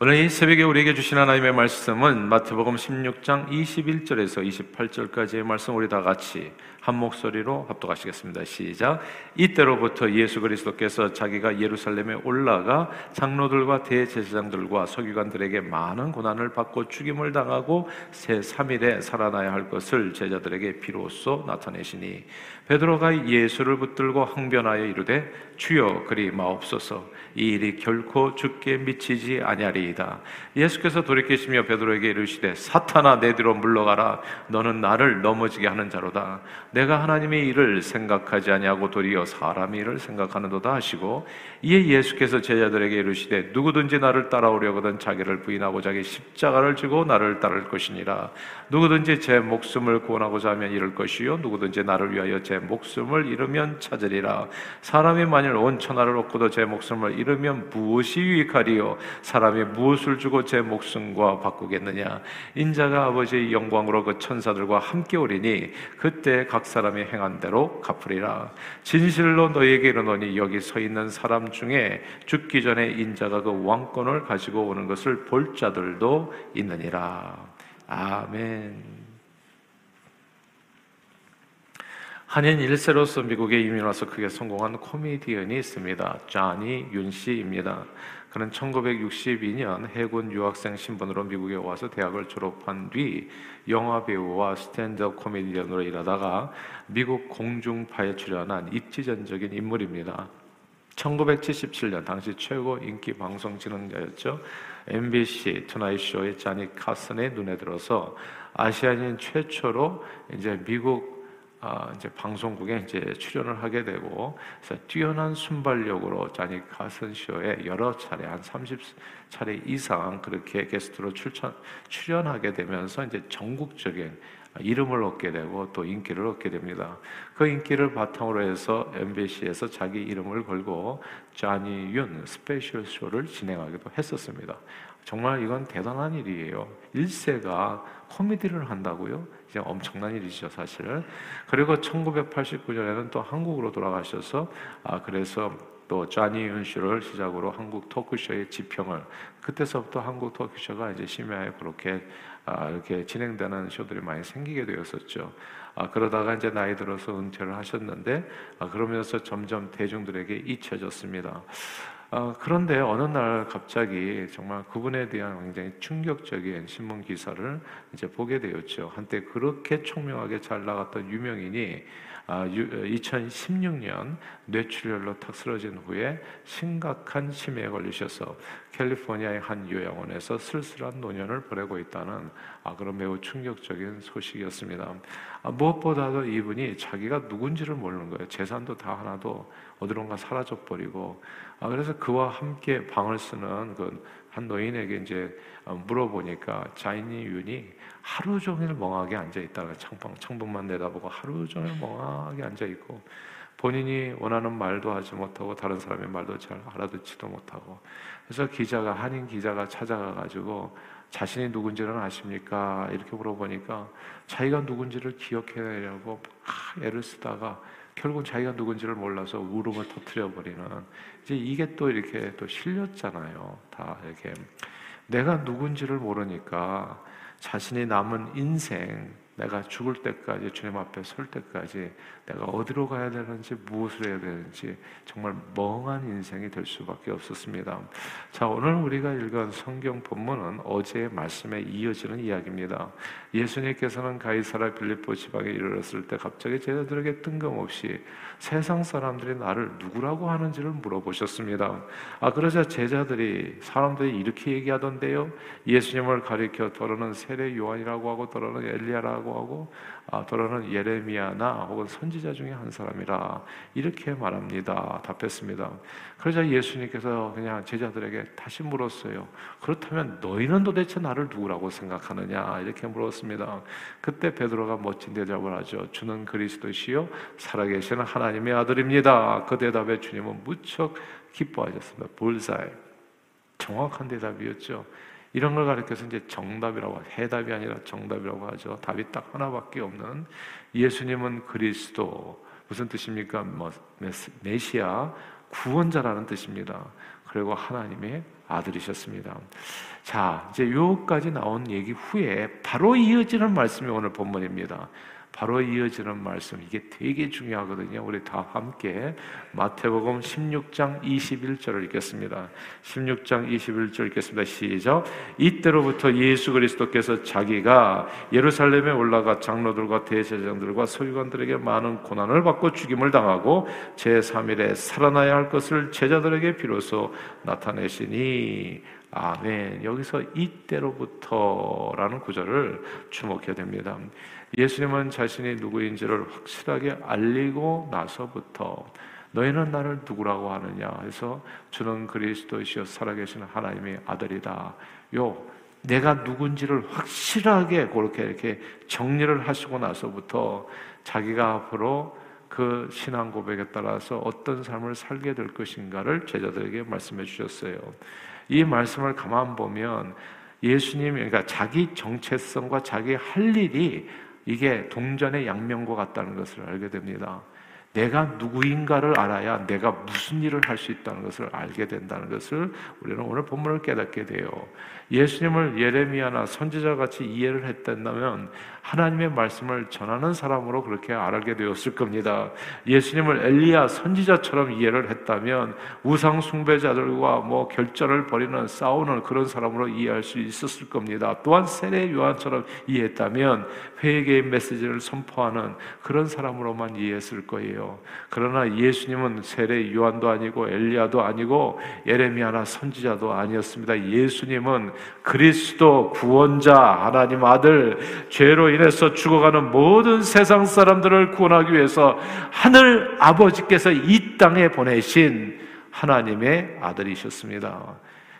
오늘 이 새벽에 우리에게 주신 하나님의 말씀은 마태복음 16장 21절에서 28절까지의 말씀 우리 다 같이 한 목소리로 합독하시겠습니다. 시작. 이때로부터 예수 그리스도께서 자기가 예루살렘에 올라가 장로들과 대제사장들과 서기관들에게 많은 고난을 받고 죽임을 당하고 새 3일에 살아나야 할 것을 제자들에게 비로소 나타내시니 베드로가 예수를 붙들고 항변하여 이르되 주여 그리 마옵소서 이 일이 결코 죽게 미치지 아니하리이다. 예수께서 돌이키시며 베드로에게 이르시되 사탄아 내 뒤로 물러가라 너는 나를 넘어지게 하는 자로다. 내가 하나님의 일을 생각하지 아니하고 도리어 사람의 일을 생각하는도다 하시고 이에 예수께서 제자들에게 이르시되 누구든지 나를 따라오려거든 자기를 부인하고 자기 십자가를 지고 나를 따를 것이니라. 누구든지 제 목숨을 구원하고자 하면 잃을 것이요. 누구든지 나를 위하여 제 목숨을 잃으면 찾으리라. 사람이 만일 온 천하를 얻고도 제 목숨을 잃으면 무엇이 유익하리요? 사람이 무엇을 주고 제 목숨과 바꾸겠느냐? 인자가 아버지의 영광으로 그 천사들과 함께 오리니 그때 각 사람이 행한 대로 갚으리라. 진실로 너희에게 이르노니 여기 서 있는 사람 중에 죽기 전에 인자가 그 왕권을 가지고 오는 것을 볼 자들도 있느니라. 아멘 한인 1세로서 미국에 이민 와서 크게 성공한 코미디언이 있습니다. 자니 윤 씨입니다. 그는 1962년 해군 유학생 신분으로 미국에 와서 대학을 졸업한 뒤 영화 배우와 stand-up 코미디언으로 일하다가 미국 공중파에 출연한 입지전적인 인물입니다. 1977년 당시 최고 인기 방송 진행자였죠. NBC Tonight 쇼의 자니 카슨의 눈에 들어서 아시아인 최초로 이제 미국 아, 이제 방송국에 이제 출연을 하게 되고 그래서 뛰어난 순발력으로 자니 카슨 쇼에 여러 차례 한 30차례 이상 그렇게 게스트로 출전 출연하게 되면서 이제 전국적인 이름을 얻게 되고 또 인기를 얻게 됩니다. 그 인기를 바탕으로 해서 NBC에서 자기 이름을 걸고 자니 윤 special 쇼를 진행하기도 했었습니다. 정말 이건 대단한 일이에요. 1세가 코미디를 한다고요? 이제 엄청난 일이죠, 사실. 그리고 1989년에는 또 한국으로 돌아가셔서 아 그래서 또 자니 윤쇼를 시작으로 한국 토크쇼의 지평을 그때서부터 한국 토크쇼가 이제 심야에 그렇게 아, 이렇게 진행되는 쇼들이 많이 생기게 되었었죠. 아, 그러다가 이제 나이 들어서 은퇴를 하셨는데 아, 그러면서 점점 대중들에게 잊혀졌습니다. 어, 그런데 어느 날 갑자기 정말 그분에 대한 굉장히 충격적인 신문 기사를 이제 보게 되었죠. 한때 그렇게 총명하게 잘 나갔던 유명인이 아, 2016년 뇌출혈로 탁 쓰러진 후에 심각한 치매에 걸리셔서 캘리포니아의 한 요양원에서 쓸쓸한 노년을 보내고 있다는 아, 그런 매우 충격적인 소식이었습니다. 아, 무엇보다도 이분이 자기가 누군지를 모르는 거예요. 재산도 다 하나도 어디론가 사라져 버리고 아, 그래서 그와 함께 방을 쓰는 그 한 노인에게 이제 어, 물어보니까 자인이 윤이 하루 종일 멍하게 앉아 있다가 창방 창문만 내다보고 하루 종일 멍하게 앉아 있고 본인이 원하는 말도 하지 못하고 다른 사람의 말도 잘 알아듣지도 못하고 그래서 기자가 한인 기자가 찾아가 가지고 자신이 누군지는 아십니까? 이렇게 물어보니까 자기가 누군지를 기억해내려고 애를 쓰다가 결국 자기가 누군지를 몰라서 울음을 터트려 버리는 이제 이게 또 이렇게 또 실렸잖아요. 다 이렇게 내가 누군지를 모르니까 자신이 남은 인생 내가 죽을 때까지 주님 앞에 설 때까지 내가 어디로 가야 되는지 무엇을 해야 되는지 정말 멍한 인생이 될 수밖에 없었습니다. 자, 오늘 우리가 읽은 성경 본문은 어제의 말씀에 이어지는 이야기입니다. 예수님께서는 가이사라 빌립보 지방에 이르렀을 때 갑자기 제자들에게 뜬금없이 세상 사람들이 나를 누구라고 하는지를 물어보셨습니다. 아, 그러자 제자들이 사람들이 이렇게 얘기하던데요. 예수님을 가리켜 더러는 세례 요한이라고 하고 더러는 엘리야라고 하고 아, 더러는 예레미야나 혹은 선지자 중에 한 사람이라 이렇게 말합니다. 답했습니다. 그러자 예수님께서 그냥 제자들에게 다시 물었어요. 그렇다면 너희는 도대체 나를 누구라고 생각하느냐 이렇게 물었습니다. 그때 베드로가 멋진 대답을 하죠. 주는 그리스도시요 살아계시는 하나님의 아들입니다. 그 대답에 주님은 무척 기뻐하셨습니다. 볼사이 정확한 대답이었죠. 이런 걸 가르쳐서 이제 정답이라고 해답이 아니라 정답이라고 하죠. 답이 딱 하나밖에 없는 예수님은 그리스도 무슨 뜻입니까? 뭐 메시아 구원자라는 뜻입니다. 그리고 하나님의 아들이셨습니다. 자, 이제 요까지 나온 얘기 후에 바로 이어지는 말씀이 오늘 본문입니다. 바로 이어지는 말씀 이게 되게 중요하거든요. 우리 다 함께 마태복음 16장 21절을 읽겠습니다. 16장 21절 읽겠습니다. 시작. 이때로부터 예수 그리스도께서 자기가 예루살렘에 올라가 장로들과 대제장들과 서기관들에게 많은 고난을 받고 죽임을 당하고 제 3일에 살아나야 할 것을 제자들에게 비로소 나타내시니 아멘. 여기서 이때로부터라는 구절을 주목해야 됩니다. 예수님은 자신이 누구인지를 확실하게 알리고 나서부터 너희는 나를 누구라고 하느냐 해서 주는 그리스도이시여 살아계신 하나님의 아들이다. 요 내가 누군지를 확실하게 그렇게 이렇게 정리를 하시고 나서부터 자기가 앞으로 그 신앙 고백에 따라서 어떤 삶을 살게 될 것인가를 제자들에게 말씀해 주셨어요. 이 말씀을 가만 보면 예수님 그러니까 자기 정체성과 자기 할 일이 이게 동전의 양면과 같다는 것을 알게 됩니다. 내가 누구인가를 알아야 내가 무슨 일을 할 수 있다는 것을 알게 된다는 것을 우리는 오늘 본문을 깨닫게 돼요. 예수님을 예레미야나 선지자 같이 이해를 했다면 하나님의 말씀을 전하는 사람으로 그렇게 알게 되었을 겁니다. 예수님을 엘리야 선지자처럼 이해를 했다면 우상 숭배자들과 뭐 결전을 벌이는 싸우는 그런 사람으로 이해할 수 있었을 겁니다. 또한 세례 요한처럼 이해했다면 회개의 메시지를 선포하는 그런 사람으로만 이해했을 거예요. 그러나 예수님은 세례 요한도 아니고 엘리야도 아니고 예레미야나 선지자도 아니었습니다. 예수님은 그리스도 구원자 하나님 아들 죄로 인해서 죽어가는 모든 세상 사람들을 구원하기 위해서 하늘 아버지께서 이 땅에 보내신 하나님의 아들이셨습니다.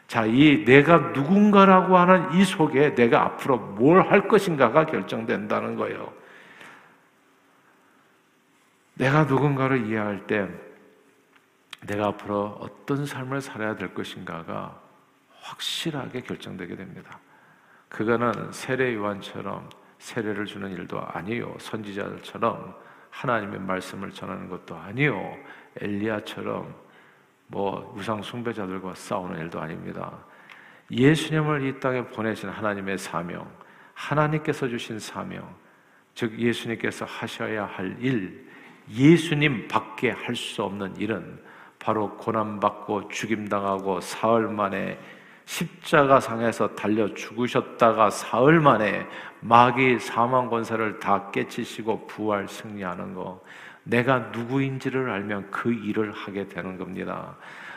자, 이 내가 누군가라고 하는 이 속에 내가 앞으로 뭘 할 것인가가 결정된다는 거예요. 내가 누군가를 이해할 때 내가 앞으로 어떤 삶을 살아야 될 것인가가 확실하게 결정되게 됩니다. 그거는 세례 요한처럼 세례를 주는 일도 아니요. 선지자들처럼 하나님의 말씀을 전하는 것도 아니요. 엘리야처럼 뭐 우상 숭배자들과 싸우는 일도 아닙니다. 예수님을 이 땅에 보내신 하나님의 사명, 하나님께서 주신 사명, 즉 예수님께서 하셔야 할 일, 예수님 밖에 할 수 없는 일은 바로 고난받고 죽임당하고 사흘 만에 십자가 상에서 달려 죽으셨다가 사흘 만에 마귀 사망 권세를 다 깨치시고 부활 승리하는 거. 내가 누구인지를 알면 그 일을 하게 되는 겁니다.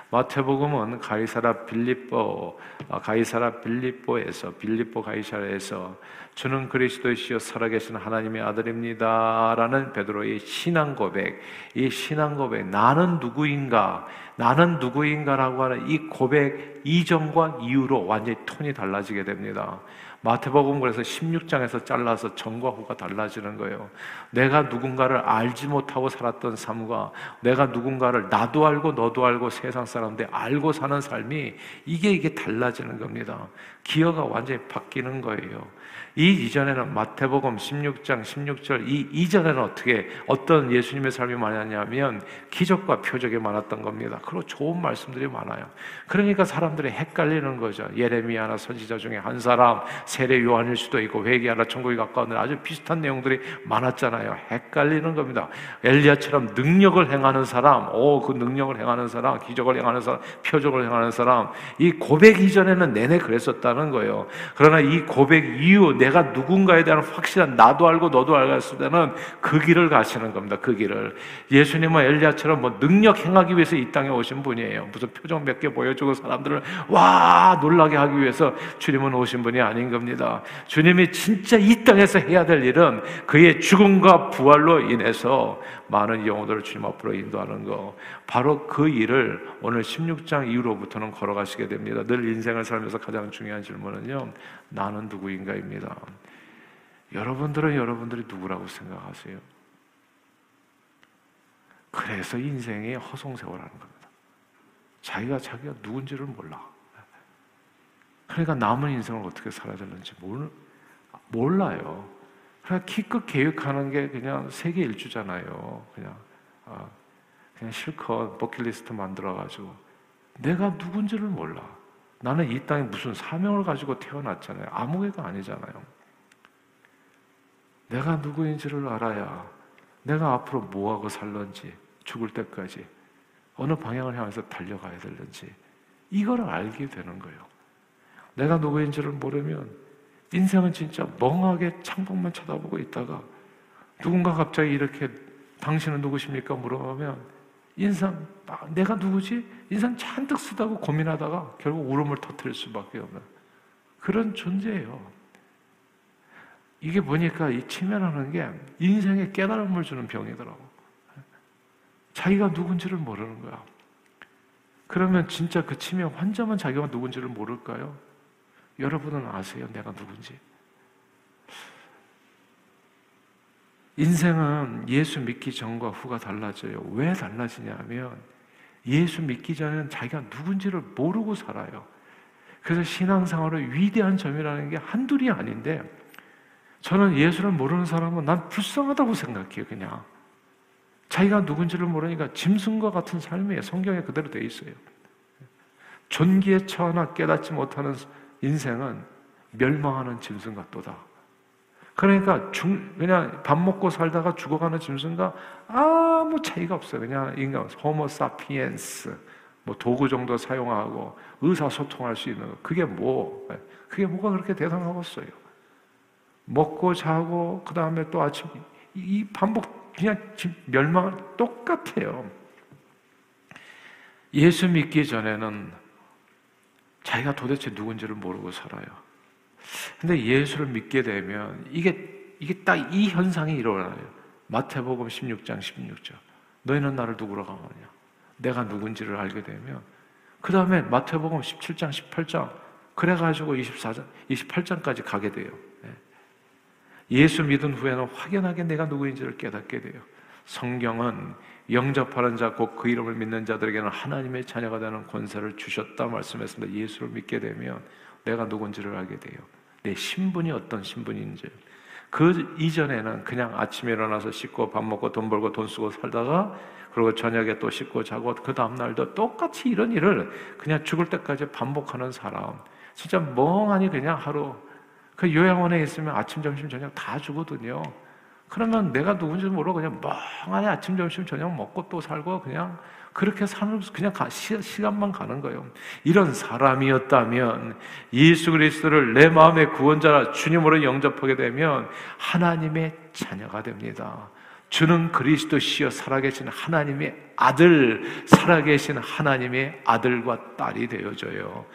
마태복음은 가이사라 빌립보 아, 가이사라 빌립보에서 빌립보 가이사라에서 주는 그리스도이시여 살아계신 하나님의 아들입니다라는 베드로의 신앙 고백, 이 신앙 고백 나는 누구인가, 나는 누구인가라고 하는 이 고백 이전과 이후로 완전히 톤이 달라지게 됩니다. 마태복음 그래서 16장에서 잘라서 전과 후가 달라지는 거예요. 내가 누군가를 알지 못하고 살았던 삶과 내가 누군가를 나도 알고 너도 알고 세상 사람들 알고 사는 삶이 이게 이게 달라지는 겁니다. 기어가 완전히 바뀌는 거예요. 이 이전에는 마태복음 16장 16절 이 이전에는 어떻게 어떤 예수님의 삶이 많았냐면 기적과 표적이 많았던 겁니다. 그리고 좋은 말씀들이 많아요. 그러니까 사람들이 헷갈리는 거죠. 예레미야나 선지자 중에 한 사람 세례 요한일 수도 있고 회개하나 천국이 가까운 아주 비슷한 내용들이 많았잖아요. 헷갈리는 겁니다. 엘리야처럼 능력을 행하는 사람, 오 그 능력을 행하는 사람, 기적을 행하는 사람, 표적을 행하는 사람 이 고백 이전에는 내내 그랬었다는 거예요. 그러나 이 고백 이후 내가 누군가에 대한 확실한 나도 알고 너도 알고 했을 때는 그 길을 가시는 겁니다. 그 길을. 예수님은 엘리야처럼 뭐 능력 행하기 위해서 이 땅에 오신 분이에요. 무슨 표정 몇 개 보여주고 사람들을 와 놀라게 하기 위해서 주님은 오신 분이 아닌 겁니다. 주님이 진짜 이 땅에서 해야 될 일은 그의 죽음과 부활로 인해서 많은 영혼들을 주님 앞으로 인도하는 거. 바로 그 일을 오늘 16장 이후로부터는 걸어가시게 됩니다. 늘 인생을 살면서 가장 중요한 질문은요. 나는 누구인가입니다. 여러분들은 여러분들이 누구라고 생각하세요? 그래서 인생이 허송세월하는 겁니다. 자기가 자기가 누군지를 몰라. 그러니까 남은 인생을 어떻게 살아야 되는지 몰, 몰라요. 그냥 키껏 계획하는 게 그냥 세계 일주잖아요. 그냥 아, 그냥 실컷 버킷리스트 만들어가지고 내가 누군지를 몰라. 나는 이 땅에 무슨 사명을 가지고 태어났잖아요. 아무개가 아니잖아요. 내가 누구인지를 알아야 내가 앞으로 뭐하고 살런지 죽을 때까지 어느 방향을 향해서 달려가야 되는지 이걸 알게 되는 거예요. 내가 누구인지를 모르면 인생은 진짜 멍하게 창밖만 쳐다보고 있다가 누군가 갑자기 이렇게 당신은 누구십니까? 물어보면 인상 내가 누구지? 인상 잔뜩 쓰다고 고민하다가 결국 울음을 터뜨릴 수밖에 없는 그런 존재예요. 이게 보니까 이 치매라는 게 인생에 깨달음을 주는 병이더라고. 자기가 누군지를 모르는 거야. 그러면 진짜 그 치매 환자만 자기가 누군지를 모를까요? 여러분은 아세요? 내가 누군지? 인생은 예수 믿기 전과 후가 달라져요. 왜 달라지냐면 예수 믿기 전에는 자기가 누군지를 모르고 살아요. 그래서 신앙생활의 위대한 점이라는 게 한둘이 아닌데 저는 예수를 모르는 사람은 난 불쌍하다고 생각해요, 그냥. 자기가 누군지를 모르니까 짐승과 같은 삶이에요. 성경에 그대로 되어 있어요. 존귀에 처하나 깨닫지 못하는 인생은 멸망하는 짐승 같도다. 그러니까 중, 그냥 밥 먹고 살다가 죽어가는 짐승과 아무 차이가 없어요. 그냥 인간, 호모 사피엔스. 뭐 도구 정도 사용하고 의사소통할 수 있는 거. 그게 뭐, 그게 뭐가 그렇게 대단하겠어요. 먹고 자고, 그 다음에 또 아침, 이 반복, 그냥 멸망 똑같아요. 예수 믿기 전에는 자기가 도대체 누군지를 모르고 살아요. 근데 예수를 믿게 되면 이게, 이게 딱 이 현상이 일어나요. 마태복음 16장 16절. 너희는 나를 누구로 강하냐? 내가 누군지를 알게 되면 그 다음에 마태복음 17장 18장 그래 가지고 24장 28장까지 가게 돼요. 예. 예수 믿은 후에는 확연하게 내가 누구인지를 깨닫게 돼요. 성경은 영접하는 자, 곧 그 이름을 믿는 자들에게는 하나님의 자녀가 되는 권세를 주셨다 말씀했습니다. 예수를 믿게 되면 내가 누군지를 알게 돼요. 내 신분이 어떤 신분인지. 그 이전에는 그냥 아침에 일어나서 씻고 밥 먹고 돈 벌고 돈 쓰고 살다가 그리고 저녁에 또 씻고 자고 그 다음날도 똑같이 이런 일을 그냥 죽을 때까지 반복하는 사람. 진짜 멍하니 그냥 하루 그 요양원에 있으면 아침, 점심, 저녁 다 주거든요. 그러면 내가 누군지 모르고 그냥 멍하니 아침, 점심, 저녁 먹고 또 살고 그냥 그렇게 사는 그냥 가, 시, 시간만 가는 거예요. 이런 사람이었다면 예수 그리스도를 내 마음의 구원자라 주님으로 영접하게 되면 하나님의 자녀가 됩니다. 주는 그리스도시여 살아계신 하나님의 아들, 살아계신 하나님의 아들과 딸이 되어져요.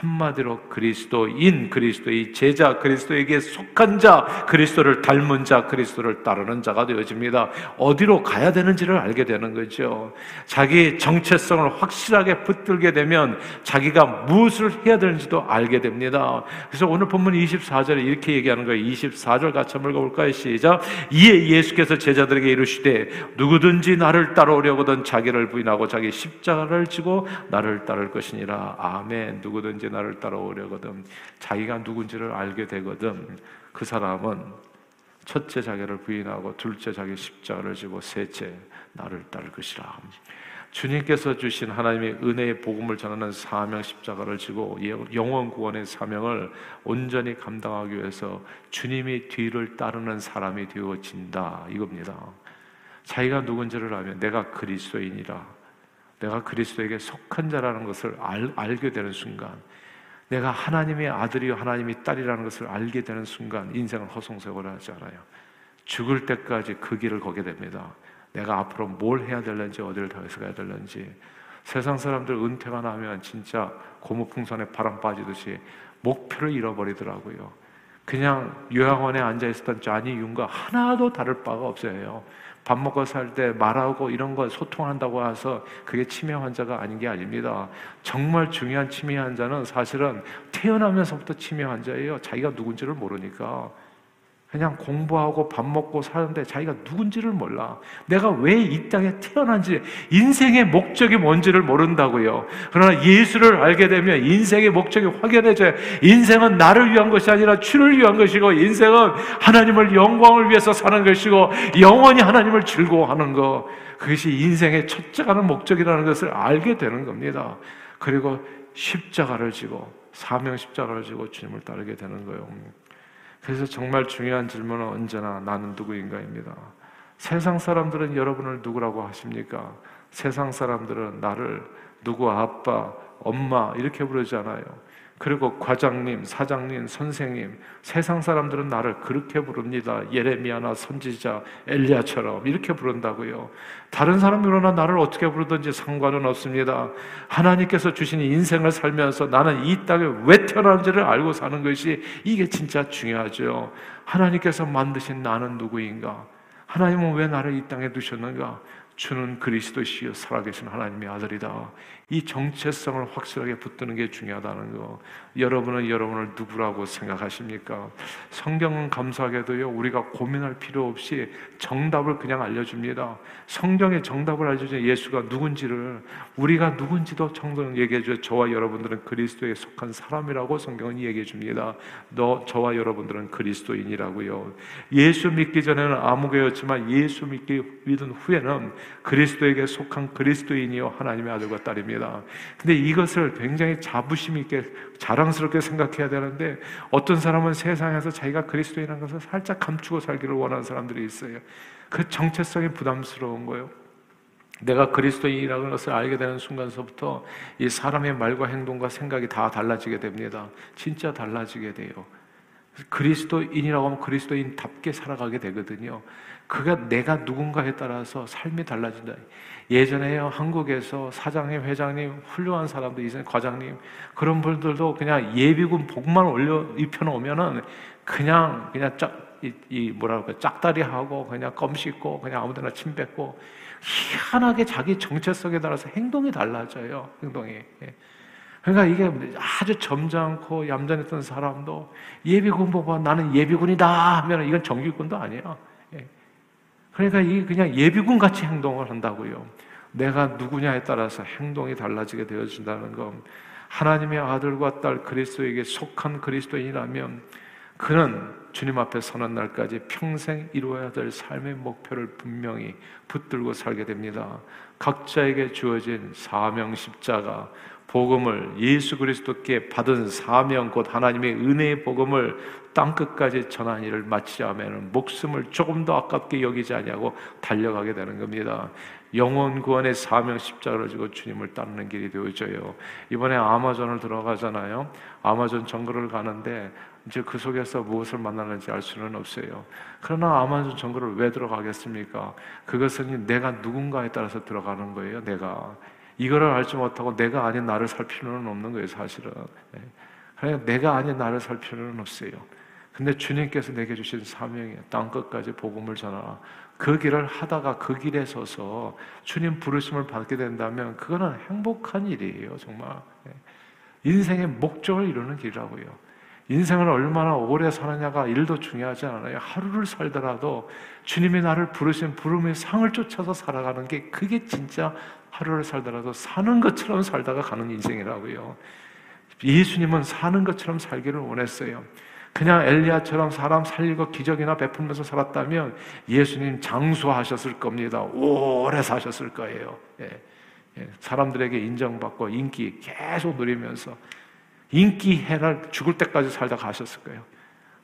한마디로 그리스도인, 그리스도의 제자, 그리스도에게 속한 자, 그리스도를 닮은 자, 그리스도를 따르는 자가 되어집니다. 어디로 가야 되는지를 알게 되는 거죠. 자기 정체성을 확실하게 붙들게 되면 자기가 무엇을 해야 되는지도 알게 됩니다. 그래서 오늘 본문 24절에 이렇게 얘기하는 거예요. 24절 같이 한번 읽어볼까요? 시작. 이에 예수께서 제자들에게 이르시되 누구든지 나를 따라오려거든 자기를 부인하고 자기 십자가를 지고 나를 따를 것이니라. 아멘. 누구든지 이제 나를 따라오려거든 자기가 누군지를 알게 되거든 그 사람은 첫째 자기를 부인하고 둘째 자기 십자가를 지고 셋째 나를 따를 것이라. 주님께서 주신 하나님의 은혜의 복음을 전하는 사명 십자가를 지고 영원 구원의 사명을 온전히 감당하기 위해서 주님이 뒤를 따르는 사람이 되어진다 이겁니다. 자기가 누군지를 알면 내가 그리스도인이라 내가 그리스도에게 속한 자라는 것을 알, 알게 되는 순간 내가 하나님의 아들이요 하나님의 딸이라는 것을 알게 되는 순간 인생은 허송세월을 하지 않아요. 죽을 때까지 그 길을 걷게 됩니다. 내가 앞으로 뭘 해야 될는지 어디를 더 해서 가야 될는지 세상 사람들 은퇴가 나면 진짜 고무풍선에 바람 빠지듯이 목표를 잃어버리더라고요. 그냥 요양원에 앉아 있었던 자니 윤과 하나도 다를 바가 없어요. 밥 먹고 살때 말하고 이런 거 소통한다고 해서 그게 치매 환자가 아닌 게 아닙니다. 정말 중요한 치매 환자는 사실은 태어나면서부터 치매 환자예요. 자기가 누군지를 모르니까. 그냥 공부하고 밥 먹고 사는데 자기가 누군지를 몰라. 내가 왜 이 땅에 태어난지, 인생의 목적이 뭔지를 모른다고요. 그러나 예수를 알게 되면 인생의 목적이 확연해져요. 인생은 나를 위한 것이 아니라 주를 위한 것이고, 인생은 하나님을 영광을 위해서 사는 것이고, 영원히 하나님을 즐거워하는 것. 그것이 인생의 첫째 가는 목적이라는 것을 알게 되는 겁니다. 그리고 십자가를 지고 사명 십자가를 지고 주님을 따르게 되는 거예요. 그래서 정말 중요한 질문은 언제나 나는 누구인가입니다. 세상 사람들은 여러분을 누구라고 하십니까? 세상 사람들은 나를 누구 아빠, 엄마 이렇게 부르잖아요. 그리고 과장님, 사장님, 선생님, 세상 사람들은 나를 그렇게 부릅니다. 예레미야나 선지자, 엘리야처럼 이렇게 부른다고요. 다른 사람이 그러나 나를 어떻게 부르든지 상관은 없습니다. 하나님께서 주신 인생을 살면서 나는 이 땅에 왜 태어난지를 알고 사는 것이 이게 진짜 중요하죠. 하나님께서 만드신 나는 누구인가? 하나님은 왜 나를 이 땅에 두셨는가? 주는 그리스도시요 살아계신 하나님의 아들이다. 이 정체성을 확실하게 붙드는 게 중요하다는 거. 여러분은 여러분을 누구라고 생각하십니까? 성경은 감사하게도요, 우리가 고민할 필요 없이 정답을 그냥 알려줍니다. 성경의 정답을 알려주는 예수가 누군지를, 우리가 누군지도 성경은 얘기해줘요. 저와 여러분들은 그리스도에 속한 사람이라고 성경은 얘기해 줍니다. 너, 저와 여러분들은 그리스도인이라고요. 예수 믿기 전에는 아무개였지만 예수 믿기 믿은 후에는 그리스도에게 속한 그리스도인이요 하나님의 아들과 딸입니다. 근데 이것을 굉장히 자부심 있게 자랑스럽게 생각해야 되는데 어떤 사람은 세상에서 자기가 그리스도인이라는 것을 살짝 감추고 살기를 원하는 사람들이 있어요. 그 정체성이 부담스러운 거예요. 내가 그리스도인이라는 것을 알게 되는 순간서부터 이 사람의 말과 행동과 생각이 다 달라지게 됩니다. 진짜 달라지게 돼요. 그리스도인이라고 하면 그리스도인답게 살아가게 되거든요. 그가 내가 누군가에 따라서 삶이 달라진다. 예전에요, 한국에서 사장님, 회장님, 훌륭한 사람들, 이전 과장님, 그런 분들도 그냥 예비군 복만 올려 입혀 놓으면은 그냥, 그냥 짝, 이, 이 뭐라 그럴까, 짝다리 하고 그냥 껌 씻고 그냥 아무 데나 침 뱉고 희한하게 자기 정체성에 따라서 행동이 달라져요. 행동이. 예. 그러니까 이게 아주 점잖고 얌전했던 사람도 예비군 보고 나는 예비군이다 하면 이건 정규군도. 예. 그러니까 이게 그냥 예비군 같이 행동을 한다고요. 내가 누구냐에 따라서 행동이 달라지게 되어진다는 것. 하나님의 아들과 딸 그리스도에게 속한 그리스도인이라면 그는 주님 앞에 서는 날까지 평생 이루어야 될 삶의 목표를 분명히 붙들고 살게 됩니다. 각자에게 주어진 사명 십자가, 복음을 예수 그리스도께 받은 사명 곧 하나님의 은혜의 복음을 땅 끝까지 전한 일을 마치자면 목숨을 조금 더 아깝게 여기지 아니하고 달려가게 되는 겁니다. 영원 구원의 사명 십자가를 지고 주님을 따르는 길이 되어져요. 이번에 아마존을 들어가잖아요. 아마존 정글을 가는데 이제 그 속에서 무엇을 만나는지 알 수는 없어요. 그러나 아마존 정글을 왜 들어가겠습니까? 그것은 내가 누군가에 따라서 들어가는 거예요. 내가 이거를 알지 못하고 내가 아닌 나를 살 필요는 없는 거예요, 사실은. 네. 그러니까 내가 아닌 나를 살 필요는 없어요. 근데 주님께서 내게 주신 사명이에요. 땅 끝까지 복음을 전하라. 그 길을 하다가 그 길에 서서 주님 부르심을 받게 된다면 그거는 행복한 일이에요, 정말. 네. 인생의 목적을 이루는 길이라고요. 인생을 얼마나 오래 사느냐가 일도 중요하지 않아요. 하루를 살더라도 주님이 나를 부르신 부름의 상을 쫓아서 살아가는 게 그게 진짜 하루를 살더라도 사는 것처럼 살다가 가는 인생이라고요. 예수님은 사는 것처럼 살기를 원했어요. 그냥 엘리야처럼 사람 살리고 기적이나 베풀면서 살았다면 예수님 장수하셨을 겁니다. 오래 사셨을 거예요. 예. 예. 사람들에게 인정받고 인기 계속 누리면서 인기 해날 죽을 때까지 살다 가셨을 거예요.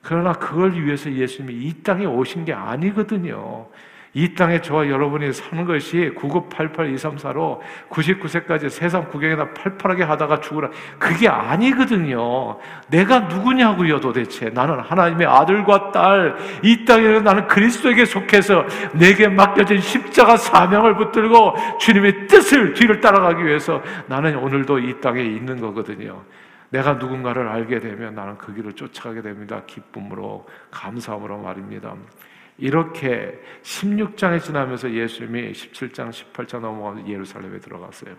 그러나 그걸 위해서 예수님이 이 땅에 오신 게 아니거든요. 이 땅에 저와 여러분이 사는 것이 9988-234로 99세까지 세상 구경이나 팔팔하게 하다가 죽으라. 그게 아니거든요. 내가 누구냐고요, 도대체. 나는 하나님의 아들과 딸. 이 땅에는 나는 그리스도에게 속해서 내게 맡겨진 십자가 사명을 붙들고 주님의 뜻을 뒤를 따라가기 위해서 나는 오늘도 이 땅에 있는 거거든요. 내가 누군가를 알게 되면 나는 그 길을 쫓아가게 됩니다. 기쁨으로, 감사함으로 말입니다. 이렇게 16장에 지나면서 예수님이 17장, 18장 넘어가서 예루살렘에 들어갔어요.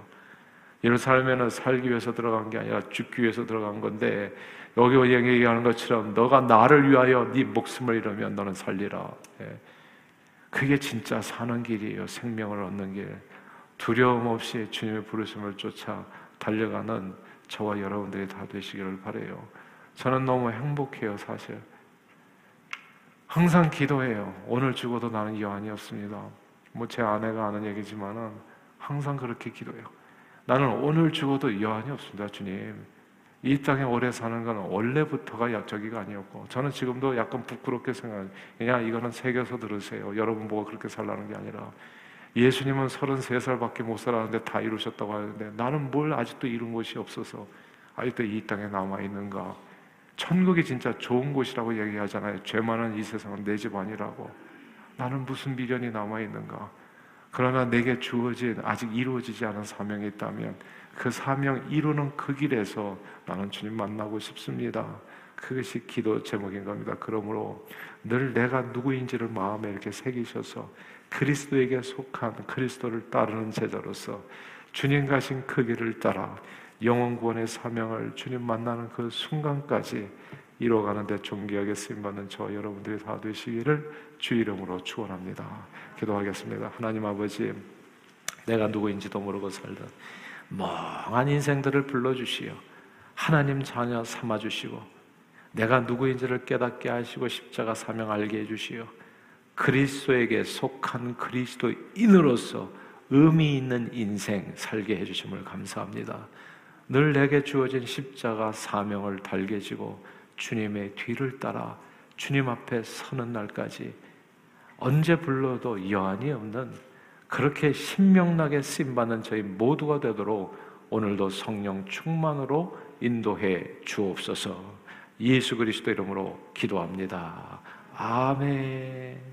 예루살렘에는 살기 위해서 들어간 게 아니라 죽기 위해서 들어간 건데 여기 얘기하는 것처럼 너가 나를 위하여 네 목숨을 잃으면 너는 살리라. 예. 그게 진짜 사는 길이에요. 생명을 얻는 길. 두려움 없이 주님의 부르심을 쫓아 달려가는 저와 여러분들이 다 되시기를 바래요. 저는 너무 행복해요, 사실. 항상 기도해요. 오늘 죽어도 나는 여한이 없습니다. 뭐 제 아내가 아는 얘기지만은 항상 그렇게 기도해요. 나는 오늘 죽어도 여한이 없습니다, 주님. 이 땅에 오래 사는 건 원래부터가 약적이가 아니었고 저는 지금도 약간 부끄럽게 생각해요. 그냥 이거는 새겨서 들으세요. 여러분 보고 그렇게 살라는 게 아니라 예수님은 33살밖에 못 살았는데 다 이루셨다고 하는데 나는 뭘 아직도 이룬 것이 없어서 아직도 이 땅에 남아 있는가? 천국이 진짜 좋은 곳이라고 얘기하잖아요. 죄 많은 이 세상은 내 집 아니라고. 나는 무슨 미련이 남아 있는가? 그러나 내게 주어진 아직 이루어지지 않은 사명이 있다면 그 사명 이루는 그 길에서 나는 주님 만나고 싶습니다. 그것이 기도 제목인 겁니다. 그러므로 늘 내가 누구인지를 마음에 이렇게 새기셔서 그리스도에게 속한 그리스도를 따르는 제자로서 주님 가신 그 길을 따라 영원 구원의 사명을 주님 만나는 그 순간까지 이뤄가는데 존귀하게 쓰임받는 저 여러분들이 다 되시기를 주 이름으로 축원합니다. 기도하겠습니다. 하나님 아버지, 내가 누구인지도 모르고 살던 멍한 인생들을 불러주시어 하나님 자녀 삼아주시고 내가 누구인지를 깨닫게 하시고 십자가 사명 알게 해주시어 그리스도에게 속한 그리스도인으로서 의미 있는 인생 살게 해주심을 감사합니다. 늘 내게 주어진 십자가 사명을 달게 지고 주님의 뒤를 따라 주님 앞에 서는 날까지 언제 불러도 여한이 없는 그렇게 신명나게 쓰임받는 저희 모두가 되도록 오늘도 성령 충만으로 인도해 주옵소서 예수 그리스도 이름으로 기도합니다. 아멘.